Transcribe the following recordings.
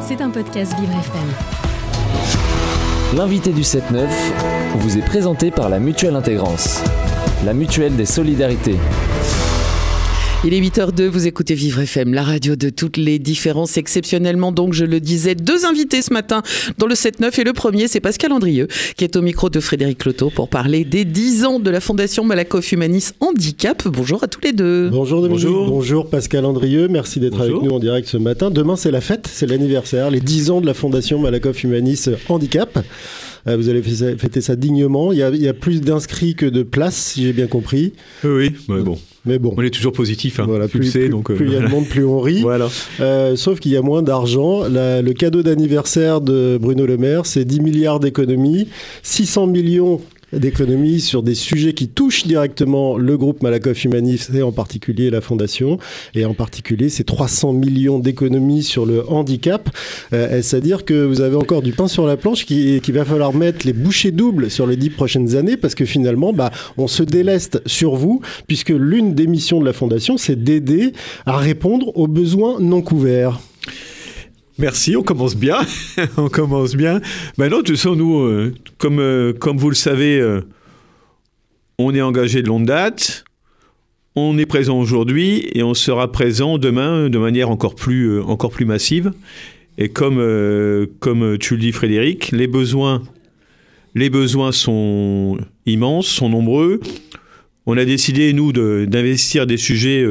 C'est un podcast Vivre FM. L'invité du 7-9 vous est présenté par la Mutuelle Intégrance, la mutuelle des solidarités. Il est 8h02, vous écoutez Vivre FM, la radio de toutes les différences. Exceptionnellement, donc, je le disais, deux invités ce matin dans le 7-9. Et le premier, c'est Pascal Andrieux, qui est au micro de Frédéric Loto pour parler des 10 ans de la Fondation Malakoff Humanis Handicap. Bonjour à tous les deux. Bonjour Dominique. Bonjour, Pascal Andrieux. Merci d'être avec nous en direct ce matin. Demain, c'est la fête, c'est l'anniversaire, les 10 ans de la Fondation Malakoff Humanis Handicap. Euh, vous allez fêter ça dignement. Il y a, plus d'inscrits que de places, si j'ai bien compris. Oui, mais bon. Mais bon. On est toujours positif. Hein. Voilà, plus, donc, plus il y a de monde, plus on rit. voilà. Euh, sauf qu'il y a moins d'argent. Le cadeau d'anniversaire de Bruno Le Maire, c'est 10 milliards d'économies, 600 millions d'économies sur des sujets qui touchent directement le groupe Malakoff Humaniste et en particulier la fondation et en particulier ces 300 millions d'économies sur le handicap. Euh, C'est-à-dire que vous avez encore du pain sur la planche qui, qui va falloir mettre les bouchées doubles sur les dix prochaines années parce que finalement, bah, on se déleste sur vous puisque l'une des missions de la fondation, c'est d'aider à répondre aux besoins non couverts. Merci, on commence bien. on commence bien. De toute façon, nous, euh, comme, euh, comme vous le savez, euh, on est engagé de longue date. On est présent aujourd'hui et on sera présent demain de manière encore plus, encore plus massive. Et comme, comme tu le dis, Frédéric, les besoins, sont immenses, sont nombreux. On a décidé, nous, d'investir des sujets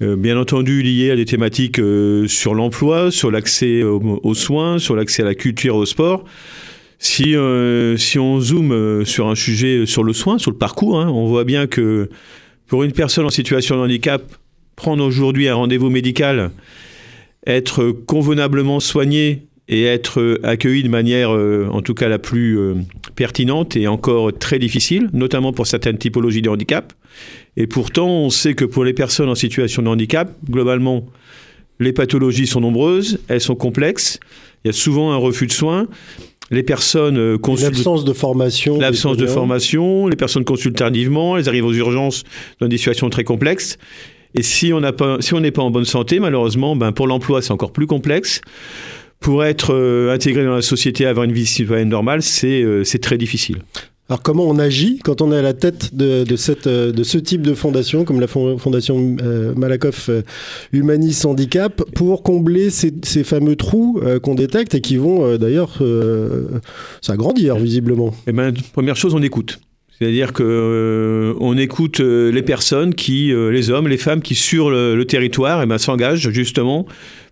bien entendu lié à des thématiques euh, sur l'emploi, sur l'accès aux, soins, sur l'accès à la culture au sport. Si, euh, si on zoome sur un sujet, sur le soin, sur le parcours, hein, on voit bien que pour une personne en situation de handicap, prendre aujourd'hui un rendez-vous médical, être convenablement soigné et être accueilli de manière, en tout cas la plus pertinente, et encore très difficile, notamment pour certaines typologies de handicap. Et pourtant, on sait que pour les personnes en situation de handicap, globalement, les pathologies sont nombreuses, elles sont complexes, il y a souvent un refus de soins. Les personnes euh, consultent. L'absence de formation. L'absence de formation. Les personnes consultent tardivement. Elles arrivent aux urgences dans des situations très complexes. Et si on n'est pas, si pas en bonne santé, malheureusement, ben pour l'emploi, c'est encore plus complexe. Pour être euh, intégré dans la société, avoir une vie citoyenne normale, c'est euh, très difficile. Alors comment on agit quand on est à la tête de, cette, euh, de ce type de fondation, comme la fondation euh, Malakoff Humanis Handicap, pour combler ces, fameux trous qu'on détecte et qui vont d'ailleurs s'agrandir visiblement? Eh bien, première chose, on écoute. C'est-à-dire que on écoute les personnes qui, les hommes, les femmes qui sur le, territoire, eh ben, s'engagent justement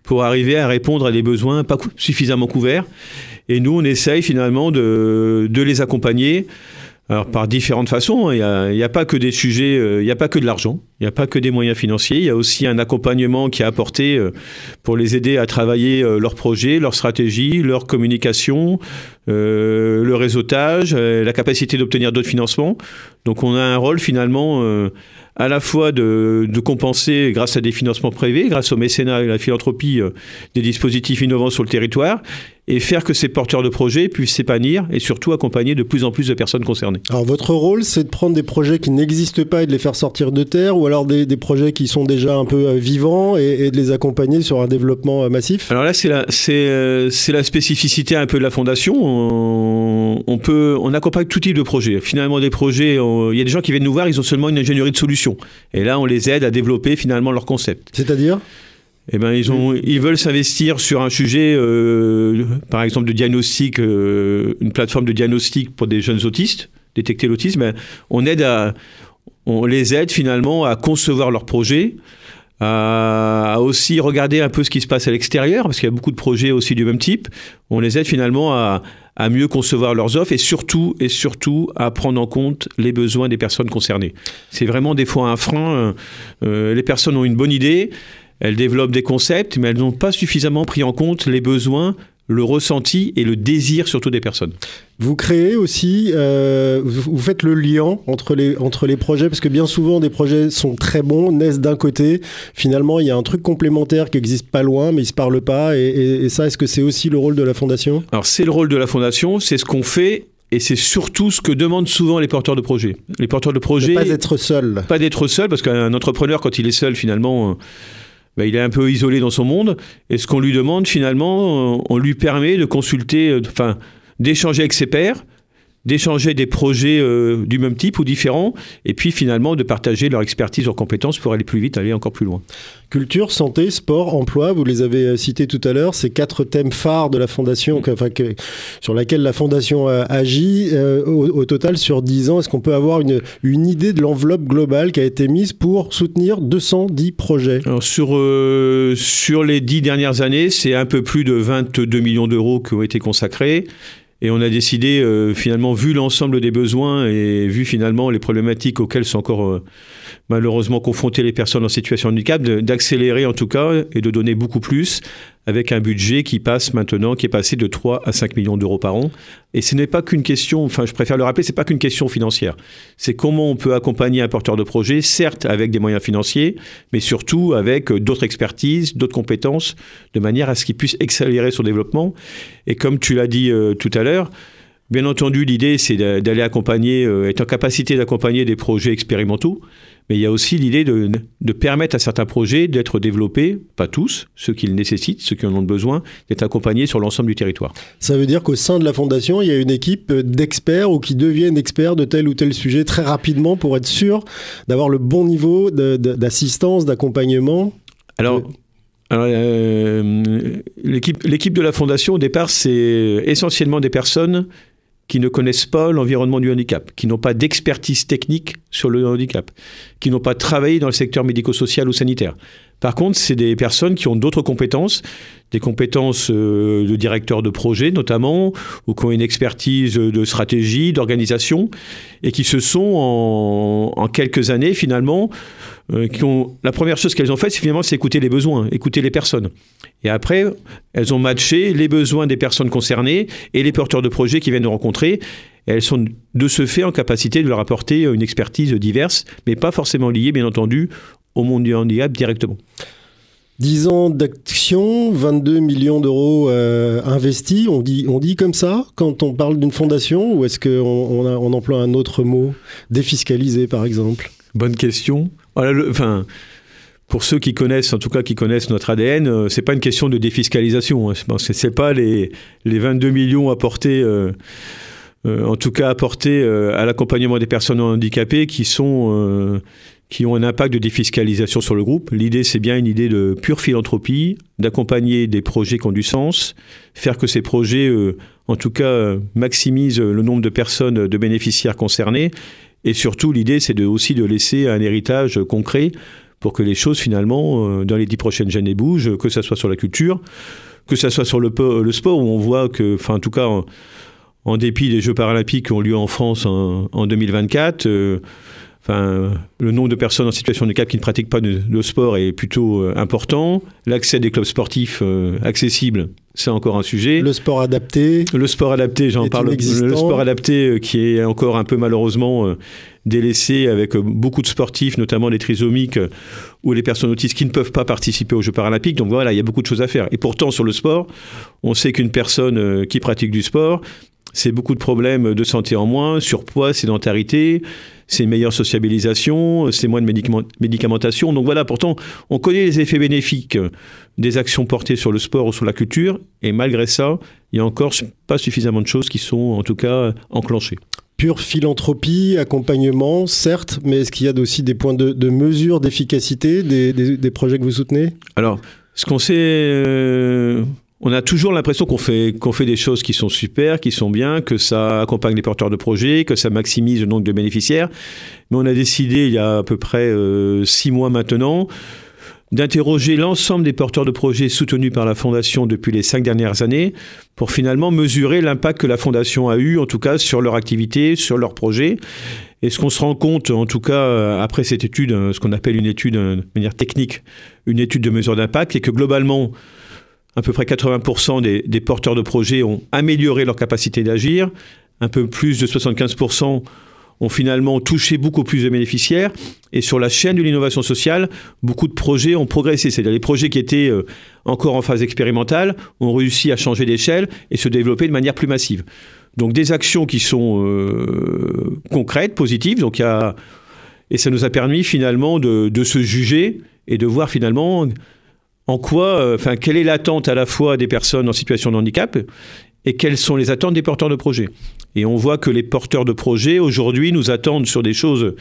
pour arriver à répondre à des besoins pas suffisamment couverts et nous, on essaye finalement de, les accompagner. Alors, par différentes façons, il n'y a, pas que des sujets, euh, il n'y a pas que de l'argent, il n'y a pas que des moyens financiers, il y a aussi un accompagnement qui est apporté euh, pour les aider à travailler euh, leurs projets, leur stratégie, leur communication, le réseautage, la capacité d'obtenir d'autres financements. Donc on a un rôle finalement à la fois de, compenser grâce à des financements privés, grâce au mécénat et la philanthropie, des dispositifs innovants sur le territoire, et faire que ces porteurs de projets puissent s'épanouir et surtout accompagner de plus en plus de personnes concernées. Alors votre rôle, c'est de prendre des projets qui n'existent pas et de les faire sortir de terre ou alors des, des projets qui sont déjà un peu euh, vivants et, de les accompagner sur un développement euh, massif? Alors là, c'est la, euh, c'est, la spécificité un peu de la fondation. On, on, peut, on accompagne tout type de projets. Finalement, des projets, il y a des gens qui viennent nous voir, ils ont seulement une ingénierie de solution. Et là, on les aide à développer finalement leur concept. C'est-à-dire? Eh ben, ils, ont, ils veulent s'investir sur un sujet, euh, par exemple, de diagnostic, euh, une plateforme de diagnostic pour des jeunes autistes, détecter l'autisme. Ben, on aide à, on les aide finalement à concevoir leur projet, à, aussi regarder un peu ce qui se passe à l'extérieur, parce qu'il y a beaucoup de projets aussi du même type. On les aide finalement à, à mieux concevoir leurs offres et surtout, et surtout à prendre en compte les besoins des personnes concernées. C'est vraiment des fois un frein. Euh, les personnes ont une bonne idée, elles développent des concepts, mais elles n'ont pas suffisamment pris en compte les besoins, le ressenti et le désir surtout des personnes. Vous créez aussi, euh, vous faites le lien entre les, entre les projets, parce que bien souvent des projets sont très bons, naissent d'un côté, finalement il y a un truc complémentaire qui n'existe pas loin, mais ils ne se parlent pas, et, ça, est-ce que c'est aussi le rôle de la Fondation? Alors c'est le rôle de la Fondation, c'est ce qu'on fait, et c'est surtout ce que demandent souvent les porteurs de projets. Les porteurs de projets... pas d'être seul. Pas d'être seul, parce qu'un entrepreneur, quand il est seul, finalement bah, il est un peu isolé dans son monde. Et ce qu'on lui demande finalement, on lui permet de consulter, enfin, d'échanger avec ses pairs, d'échanger des projets euh, du même type ou différents, et puis finalement de partager leur expertise, leurs compétences pour aller plus vite, aller encore plus loin. Culture, santé, sport, emploi, vous les avez euh, cités tout à l'heure, ces quatre thèmes phares de la Fondation, mm. enfin, que, sur laquelle la Fondation euh, agit. au, total, sur 10 ans, est-ce qu'on peut avoir une, une idée de l'enveloppe globale qui a été mise pour soutenir 210 projets? Alors sur, sur les 10 dernières années, c'est un peu plus de 22 millions d'euros qui ont été consacrés. Et on a décidé, euh, finalement, vu l'ensemble des besoins et vu finalement les problématiques auxquelles sont encore euh, malheureusement confrontées les personnes en situation de handicap, d'accélérer en tout cas et de donner beaucoup plus avec un budget qui passe maintenant, qui est passé de 3 à 5 millions d'euros par an. Et ce n'est pas qu'une question, enfin je préfère le rappeler, c'est pas qu'une question financière. C'est comment on peut accompagner un porteur de projet, certes avec des moyens financiers, mais surtout avec d'autres expertises, d'autres compétences, de manière à ce qu'il puisse accélérer son développement. Et comme tu l'as dit euh, tout à l'heure, Bien entendu, l'idée, c'est d'aller accompagner, euh, être en capacité d'accompagner des projets expérimentaux, mais il y a aussi l'idée de, permettre à certains projets d'être développés, pas tous, ceux qui le nécessitent, ceux qui en ont besoin, d'être accompagnés sur l'ensemble du territoire. Ça veut dire qu'au sein de la Fondation, il y a une équipe d'experts ou qui deviennent experts de tel ou tel sujet très rapidement pour être sûr d'avoir le bon niveau d'assistance, d'accompagnement? Alors, euh, l'équipe de la Fondation, au départ, c'est essentiellement des personnes qui ne connaissent pas l'environnement du handicap, qui n'ont pas d'expertise technique sur le handicap, qui n'ont pas travaillé dans le secteur médico-social ou sanitaire. Par contre, c'est des personnes qui ont d'autres compétences, des compétences euh, de directeur de projet notamment, ou qui ont une expertise de stratégie, d'organisation, et qui se sont en, quelques années finalement, euh, qui ont la première chose qu'elles ont faite, c'est finalement écouter les besoins, écouter les personnes. Et après, elles ont matché les besoins des personnes concernées et les porteurs de projets qui viennent de rencontrer. Elles sont de ce fait en capacité de leur apporter une expertise diverse, mais pas forcément liée, bien entendu, au monde du handicap directement. 10 ans d'action, 22 millions d'euros euh, investis, on dit, on dit comme ça quand on parle d'une fondation ou est-ce qu'on on, emploie un autre mot, défiscalisé par exemple Bonne question. enfin, pour ceux qui connaissent, en tout cas qui connaissent notre ADN, euh, c'est pas une question de défiscalisation. Hein. C'est pas les, les 22 millions apportés. Euh, en tout cas apportés à l'accompagnement des personnes handicapées qui sont qui ont un impact de défiscalisation sur le groupe. L'idée, c'est bien une idée de pure philanthropie, d'accompagner des projets qui ont du sens, faire que ces projets, euh, en tout cas, euh, maximisent le nombre de personnes, de bénéficiaires concernés. Et surtout, l'idée, c'est de, aussi de laisser un héritage concret pour que les choses, finalement, euh, dans les dix prochaines années bougent, que ce soit sur la culture, que ce soit sur le, sport, où on voit que, enfin, en tout cas, en, dépit des Jeux paralympiques qui ont lieu en France en, en 2024, Enfin, le nombre de personnes en situation de handicap qui ne pratiquent pas de, sport est plutôt euh, important. L'accès des clubs sportifs euh, accessibles, c'est encore un sujet. Le sport adapté. Le sport adapté, j'en parle. Le sport adapté euh, qui est encore un peu malheureusement délaissé avec beaucoup de sportifs, notamment les trisomiques ou les personnes autistes qui ne peuvent pas participer aux Jeux paralympiques. Donc voilà, il y a beaucoup de choses à faire. Et pourtant, sur le sport, on sait qu'une personne qui pratique du sport, c'est beaucoup de problèmes de santé en moins, surpoids, sédentarité, c'est une meilleure sociabilisation, c'est moins de médicamentation. Donc voilà, pourtant, on connaît les effets bénéfiques des actions portées sur le sport ou sur la culture, et malgré ça, il y a encore pas suffisamment de choses qui sont en tout cas enclenchées pure philanthropie, accompagnement, certes, mais est-ce qu'il y a aussi des points de, mesure d'efficacité des, projets que vous soutenez? Alors, ce qu'on sait, euh, on a toujours l'impression qu'on fait, fait des choses qui sont super, qui sont bien, que ça accompagne les porteurs de projets, que ça maximise le nombre de bénéficiaires. Mais on a décidé, il y a à peu près euh, six mois maintenant, d'interroger l'ensemble des porteurs de projets soutenus par la Fondation depuis les cinq dernières années pour finalement mesurer l'impact que la Fondation a eu, en tout cas, sur leur activité, sur leurs projets. Et ce qu'on se rend compte, en tout cas, après cette étude, ce qu'on appelle une étude de manière technique, une étude de mesure d'impact, c'est que globalement, à peu près 80% des, porteurs de projets ont amélioré leur capacité d'agir. Un peu plus de 75% ont finalement touché beaucoup plus de bénéficiaires. Et sur la chaîne de l'innovation sociale, beaucoup de projets ont progressé. C'est-à-dire les projets qui étaient euh, encore en phase expérimentale ont réussi à changer d'échelle et se développer de manière plus massive. Donc des actions qui sont euh, concrètes, positives. Donc et ça nous a permis finalement de se juger et de voir finalement en quoi, enfin, quelle est l'attente à la fois des personnes en situation de handicap et quelles sont les attentes des porteurs de projets? Et on voit que les porteurs de projets aujourd'hui nous attendent sur des choses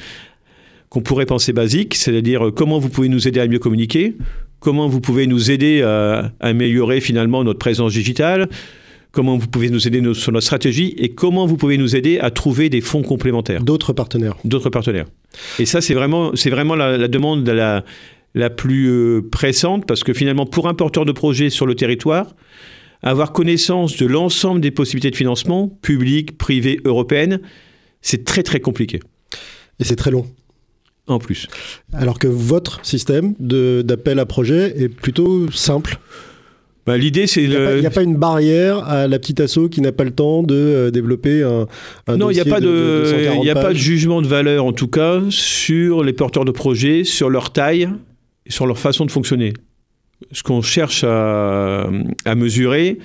qu'on pourrait penser basiques, c'est-à-dire comment vous pouvez nous aider à mieux communiquer, comment vous pouvez nous aider à, améliorer finalement notre présence digitale, comment vous pouvez nous aider sur notre stratégie et comment vous pouvez nous aider à trouver des fonds complémentaires. D'autres partenaires. D'autres partenaires. Et ça, c'est vraiment, c'est vraiment la, demande la, la plus euh, pressante parce que finalement, pour un porteur de projet sur le territoire, avoir connaissance de l'ensemble des possibilités de financement, publiques, privées, européennes, c'est très très compliqué. Et c'est très long en plus. Alors que votre système d'appel à projet est plutôt simple. Bah, L'idée, c'est. Il n'y a, pas une barrière à la petite asso qui n'a pas le temps de euh, développer un. un non, il n'y a, pas de, il a pas de jugement de valeur, en tout cas, sur les porteurs de projets, sur leur taille sur leur façon de fonctionner. Ce qu'on cherche à, mesurer,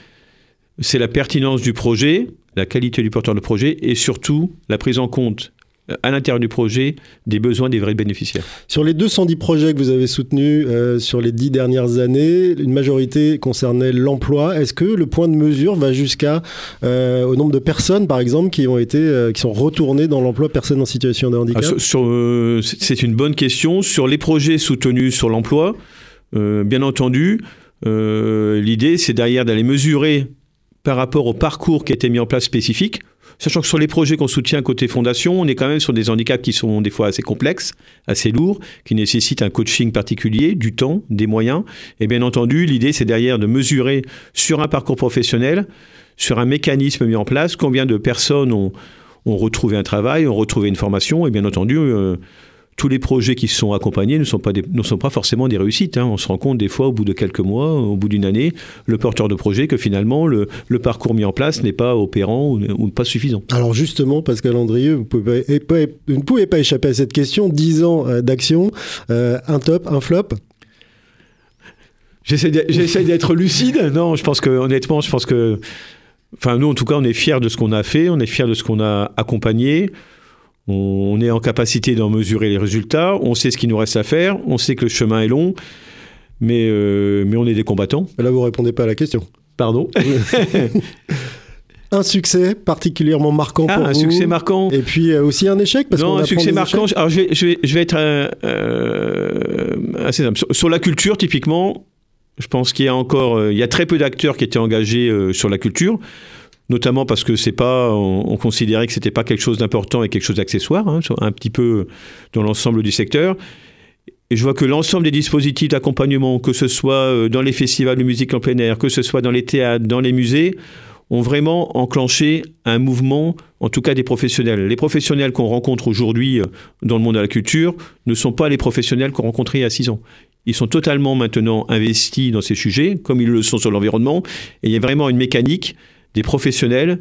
c'est la pertinence du projet, la qualité du porteur de projet et surtout la prise en compte à l'intérieur du projet des besoins des vrais bénéficiaires. Sur les 210 projets que vous avez soutenus euh, sur les dix dernières années, une majorité concernait l'emploi. Est-ce que le point de mesure va jusqu'à euh, au nombre de personnes, par exemple, qui ont été, euh, qui sont retournées dans l'emploi, personnes en situation de handicap? Ah, C'est une bonne question. Sur les projets soutenus sur l'emploi, bien entendu, l'idée c'est derrière d'aller mesurer par rapport au parcours qui a été mis en place spécifique Sachant que sur les projets qu'on soutient côté fondation, on est quand même sur des handicaps qui sont des fois assez complexes, assez lourds, qui nécessitent un coaching particulier, du temps, des moyens. Et bien entendu, l'idée, c'est derrière de mesurer sur un parcours professionnel, sur un mécanisme mis en place, combien de personnes ont, retrouvé un travail, ont retrouvé une formation, et bien entendu, euh, tous les projets qui sont accompagnés ne sont pas, ne sont pas forcément des réussites. Hein. On se rend compte des fois, au bout de quelques mois, au bout d'une année, le porteur de projet, que finalement, le, parcours mis en place n'est pas opérant ou, pas suffisant. Alors justement, Pascal Andrieux, vous, ne pouvez pas échapper à cette question. 10 ans euh, d'action, euh, un top, un flop? J'essaie d'être lucide. Non, je pense que, honnêtement, je pense que... Enfin, nous, en tout cas, on est fiers de ce qu'on a fait, on est fiers de ce qu'on a accompagné. On est en capacité d'en mesurer les résultats, on sait ce qu'il nous reste à faire, on sait que le chemin est long, mais, euh, mais on est des combattants. Là, vous répondez pas à la question. Pardon un succès particulièrement marquant ah, pour un succès marquant. Et puis euh, aussi un échec parce Non, un succès marquant. Alors je vais, je vais, je vais être euh, assez simple. Sur, la culture, typiquement, je pense qu'il y a encore, il y a très peu d'acteurs qui étaient engagés sur la culture notamment parce que c'est pas, on, considérait que c'était pas quelque chose d'important et quelque chose d'accessoire, hein, un petit peu dans l'ensemble du secteur. Et je vois que l'ensemble des dispositifs d'accompagnement, que ce soit euh, dans les festivals de musique en plein air, que ce soit dans les théâtres, dans les musées, ont vraiment enclenché un mouvement, en tout cas des professionnels. Les professionnels qu'on rencontre aujourd'hui euh, dans le monde de la culture ne sont pas les professionnels qu'on rencontrait il y a six ans. Ils sont totalement maintenant investis dans ces sujets, comme ils le sont sur l'environnement, et il y a vraiment une mécanique des professionnels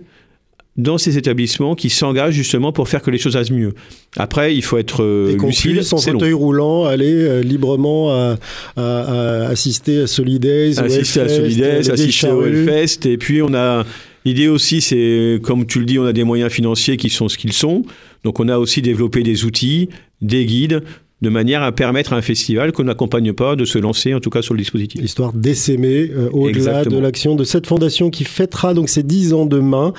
dans ces établissements qui s'engagent justement pour faire que les choses aillent mieux. Après, il faut être euh, lucide. Son fauteuil roulant, aller euh, librement à, assister à Solidays, assister à Solidays, assister au Hellfest. Et puis on a l'idée aussi, c'est comme tu le dis, on a des moyens financiers qui sont ce qu'ils sont. Donc on a aussi développé des outils, des guides de manière à permettre à un festival qu'on n'accompagne pas de se lancer, en tout cas sur le dispositif. Histoire d'essaimer euh, au-delà de l'action de cette fondation qui fêtera donc ses 10 ans demain.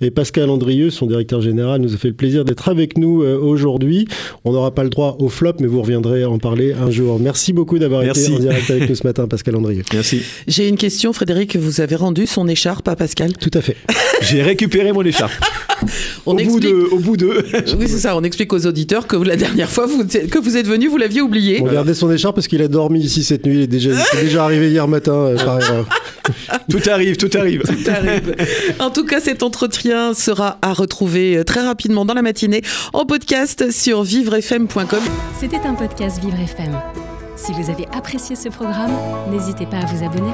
Et Pascal Andrieux, son directeur général, nous a fait le plaisir d'être avec nous euh, aujourd'hui. On n'aura pas le droit au flop, mais vous reviendrez en parler un jour. Merci beaucoup d'avoir été en direct avec nous ce matin, Pascal Andrieux. Merci. J'ai une question, Frédéric. Vous avez rendu son écharpe à Pascal? Tout à fait. J'ai récupéré mon écharpe. on au, bout de, au bout de. oui, c'est ça. On explique aux auditeurs que la dernière fois vous, que vous êtes venu, vous l'aviez oublié. Regardez son écharpe parce qu'il a dormi ici cette nuit. Il est déjà, déjà arrivé hier matin euh, par erreur. tout arrive, tout arrive. Tout arrive. En tout cas, cet entretien sera à retrouver euh, très rapidement dans la matinée en podcast sur vivrefm.com. C'était un podcast Vivre FM. Si vous avez apprécié ce programme, n'hésitez pas à vous abonner.